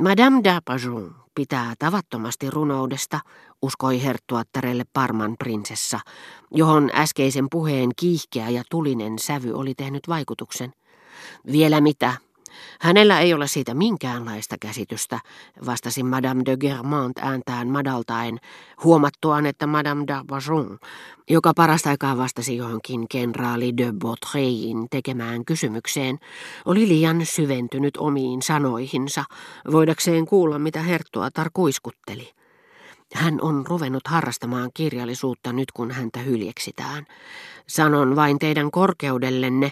Madame d'Arpajon pitää tavattomasti runoudesta, uskoi herttuattarelle Parman prinsessa, johon äskeisen puheen kiihkeä ja tulinen sävy oli tehnyt vaikutuksen. Vielä mitä, Hänellä ei ole siitä minkäänlaista käsitystä, vastasi Madame de Germant ääntään madaltaen, huomattuaan, että Madame d'Arbajon, joka parasta aikaa vastasi johonkin kenraali de Bautreyin tekemään kysymykseen, oli liian syventynyt omiin sanoihinsa, voidakseen kuulla, mitä herttua tarkuiskutteli. Hän on ruvennut harrastamaan kirjallisuutta nyt, kun häntä hyljeksitään. Sanon vain teidän korkeudellenne,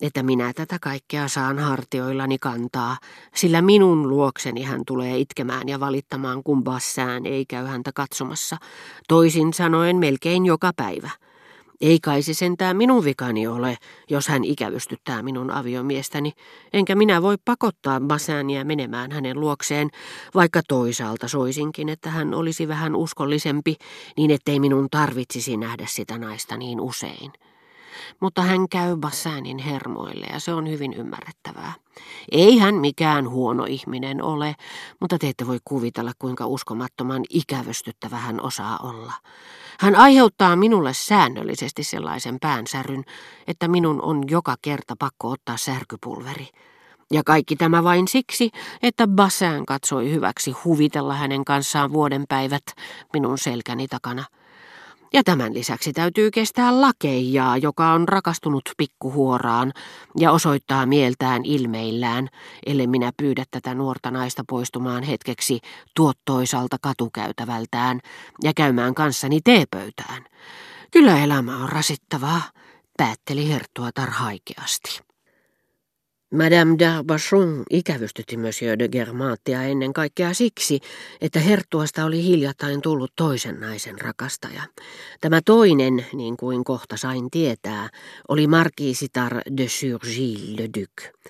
että minä tätä kaikkea saan hartioillani kantaa, sillä minun luokseni hän tulee itkemään ja valittamaan, kun Bassään ei käy häntä katsomassa, toisin sanoen melkein joka päivä. Ei kai se sentään minun vikani ole, jos hän ikävystyttää minun aviomiestäni, enkä minä voi pakottaa Bassääniä menemään hänen luokseen, vaikka toisaalta soisinkin, että hän olisi vähän uskollisempi, niin ettei minun tarvitsisi nähdä sitä naista niin usein mutta hän käy Bassäänin hermoille ja se on hyvin ymmärrettävää. Ei hän mikään huono ihminen ole, mutta te ette voi kuvitella, kuinka uskomattoman ikävystyttävä hän osaa olla. Hän aiheuttaa minulle säännöllisesti sellaisen päänsäryn, että minun on joka kerta pakko ottaa särkypulveri. Ja kaikki tämä vain siksi, että Bassin katsoi hyväksi huvitella hänen kanssaan vuodenpäivät minun selkäni takana. Ja tämän lisäksi täytyy kestää lakeijaa, joka on rakastunut pikkuhuoraan ja osoittaa mieltään ilmeillään, ellei minä pyydä tätä nuorta naista poistumaan hetkeksi tuottoisalta katukäytävältään ja käymään kanssani teepöytään. Kyllä elämä on rasittavaa, päätteli Herttua tarhaikeasti. Madame d'Arbachon ikävystytti Monsieur de Germantia ennen kaikkea siksi, että herttuasta oli hiljattain tullut toisen naisen rakastaja. Tämä toinen, niin kuin kohta sain tietää, oli markiisitar de Surgille le Duc.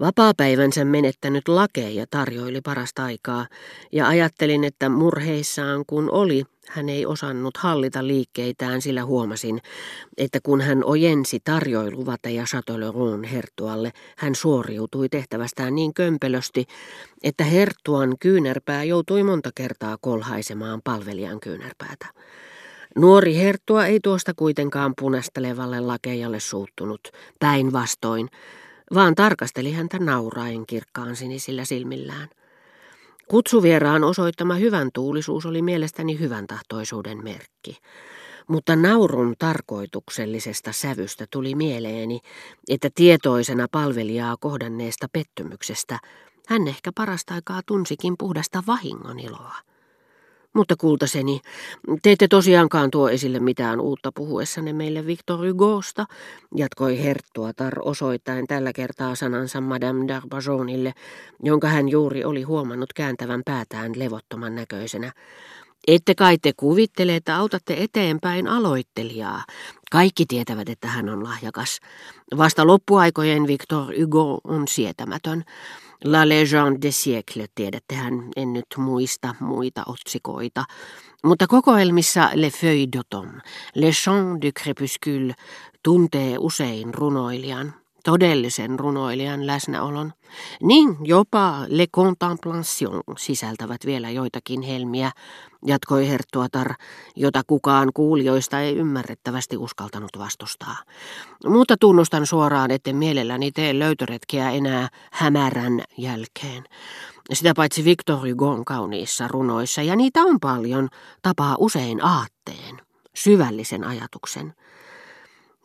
Vapaapäivänsä menettänyt lakeja tarjoili parasta aikaa, ja ajattelin, että murheissaan kun oli, hän ei osannut hallita liikkeitään, sillä huomasin, että kun hän ojensi tarjoiluvateja Châtelleraun herttualle, hän suoriutui tehtävästään niin kömpelösti, että herttuan kyynärpää joutui monta kertaa kolhaisemaan palvelijan kyynärpäätä. Nuori herttua ei tuosta kuitenkaan punastelevalle lakejalle suuttunut, päinvastoin, vaan tarkasteli häntä nauraen kirkkaan sinisillä silmillään. Kutsuvieraan osoittama hyvän tuulisuus oli mielestäni hyvän tahtoisuuden merkki. Mutta naurun tarkoituksellisesta sävystä tuli mieleeni, että tietoisena palvelijaa kohdanneesta pettymyksestä hän ehkä parasta aikaa tunsikin puhdasta vahingon iloa. Mutta kultaseni, te ette tosiaankaan tuo esille mitään uutta puhuessanne meille Victor Hugosta, jatkoi Herttuatar osoittaen tällä kertaa sanansa Madame d'Arbajonille, jonka hän juuri oli huomannut kääntävän päätään levottoman näköisenä. Ette kai te kuvittele, että autatte eteenpäin aloittelijaa. Kaikki tietävät, että hän on lahjakas. Vasta loppuaikojen Victor Hugo on sietämätön. La légende des siècles, tiedättehän, en nyt muista muita otsikoita. Mutta kokoelmissa Le Feuilles d'automne, Le Chant du crépuscule tuntee usein runoilijan todellisen runoilijan läsnäolon, niin jopa Le Contemplation sisältävät vielä joitakin helmiä, jatkoi Herttuatar, jota kukaan kuulijoista ei ymmärrettävästi uskaltanut vastustaa. Mutta tunnustan suoraan, etten mielelläni tee löytöretkeä enää hämärän jälkeen. Sitä paitsi Victor Hugon kauniissa runoissa, ja niitä on paljon, tapaa usein aatteen, syvällisen ajatuksen.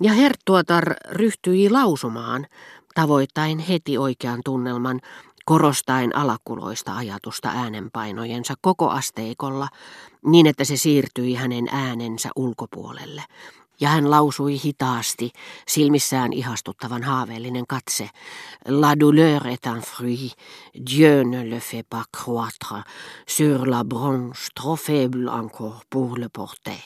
Ja Herttuatar ryhtyi lausumaan, tavoittain heti oikean tunnelman, korostaen alakuloista ajatusta äänenpainojensa koko asteikolla, niin että se siirtyi hänen äänensä ulkopuolelle. Ja hän lausui hitaasti, silmissään ihastuttavan haaveellinen katse. La douleur est un fruit, Dieu ne le fait pas croître sur la branche trop faible encore pour le porter.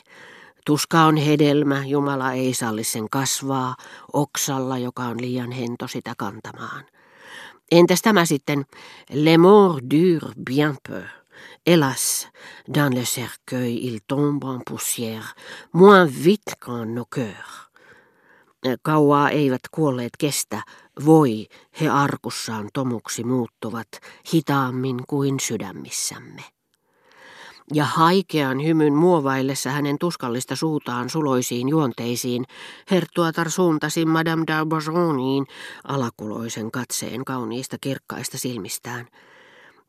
Tuska on hedelmä, Jumala ei salli sen kasvaa, oksalla, joka on liian hento sitä kantamaan. Entäs tämä sitten, le mort dure bien peu. Hélas, dans le cercueil il tombe en poussière, moins vite qu'en nos cœurs. Kauaa eivät kuolleet kestä, voi he arkussaan tomuksi muuttuvat hitaammin kuin sydämissämme. Ja haikean hymyn muovaillessa hänen tuskallista suutaan suloisiin juonteisiin, Herttuatar suuntasi Madame d'Arbogoniin alakuloisen katseen kauniista kirkkaista silmistään.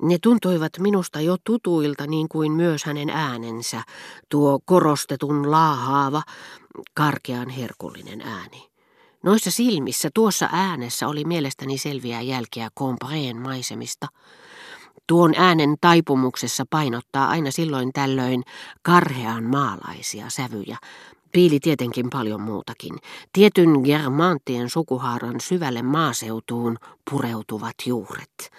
Ne tuntuivat minusta jo tutuilta niin kuin myös hänen äänensä, tuo korostetun laahaava, karkean herkullinen ääni. Noissa silmissä, tuossa äänessä oli mielestäni selviä jälkiä Combreen maisemista. Tuon äänen taipumuksessa painottaa aina silloin tällöin karhean maalaisia sävyjä. Piili tietenkin paljon muutakin. Tietyn germanttien sukuhaaran syvälle maaseutuun pureutuvat juuret.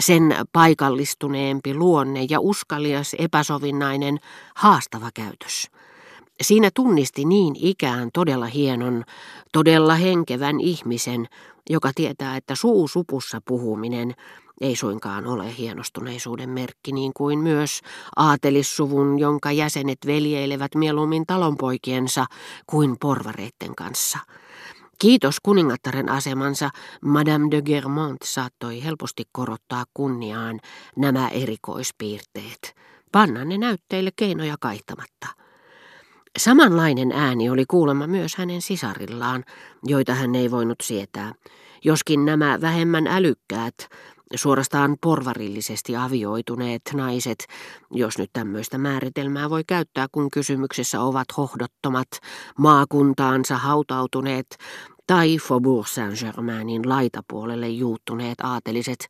Sen paikallistuneempi luonne ja uskalias epäsovinnainen haastava käytös. Siinä tunnisti niin ikään todella hienon, todella henkevän ihmisen, joka tietää, että suusupussa puhuminen ei suinkaan ole hienostuneisuuden merkki, niin kuin myös aatelissuvun, jonka jäsenet veljeilevät mieluummin talonpoikiensa kuin porvareitten kanssa. Kiitos kuningattaren asemansa, Madame de Germont saattoi helposti korottaa kunniaan nämä erikoispiirteet. Panna ne näytteille keinoja kaihtamatta. Samanlainen ääni oli kuulemma myös hänen sisarillaan, joita hän ei voinut sietää, joskin nämä vähemmän älykkäät, suorastaan porvarillisesti avioituneet naiset, jos nyt tämmöistä määritelmää voi käyttää, kun kysymyksessä ovat hohdottomat, maakuntaansa hautautuneet tai Faubourg Saint-Germainin laitapuolelle juuttuneet aateliset,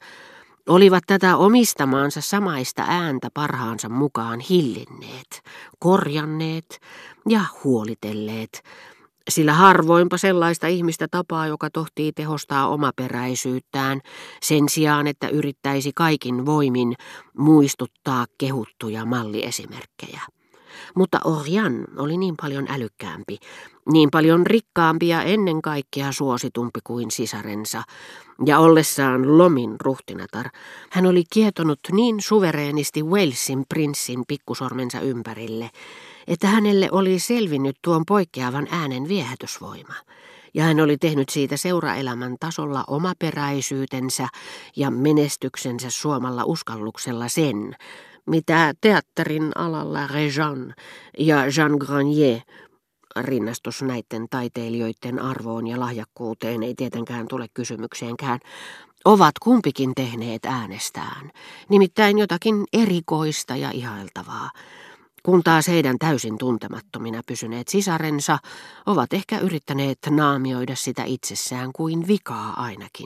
olivat tätä omistamaansa samaista ääntä parhaansa mukaan hillinneet, korjanneet ja huolitelleet, sillä harvoinpa sellaista ihmistä tapaa, joka tohtii tehostaa omaperäisyyttään sen sijaan, että yrittäisi kaikin voimin muistuttaa kehuttuja malliesimerkkejä. Mutta Orjan oli niin paljon älykkäämpi, niin paljon rikkaampi ja ennen kaikkea suositumpi kuin sisarensa, ja ollessaan Lomin ruhtinatar, hän oli kietonut niin suvereenisti Walesin prinssin pikkusormensa ympärille, että hänelle oli selvinnyt tuon poikkeavan äänen viehätysvoima, ja hän oli tehnyt siitä seuraelämän tasolla omaperäisyytensä ja menestyksensä suomalla uskalluksella sen, mitä teatterin alalla Rejean ja Jean Granier rinnastus näiden taiteilijoiden arvoon ja lahjakkuuteen ei tietenkään tule kysymykseenkään, ovat kumpikin tehneet äänestään, nimittäin jotakin erikoista ja ihailtavaa, kun taas heidän täysin tuntemattomina pysyneet sisarensa ovat ehkä yrittäneet naamioida sitä itsessään kuin vikaa ainakin.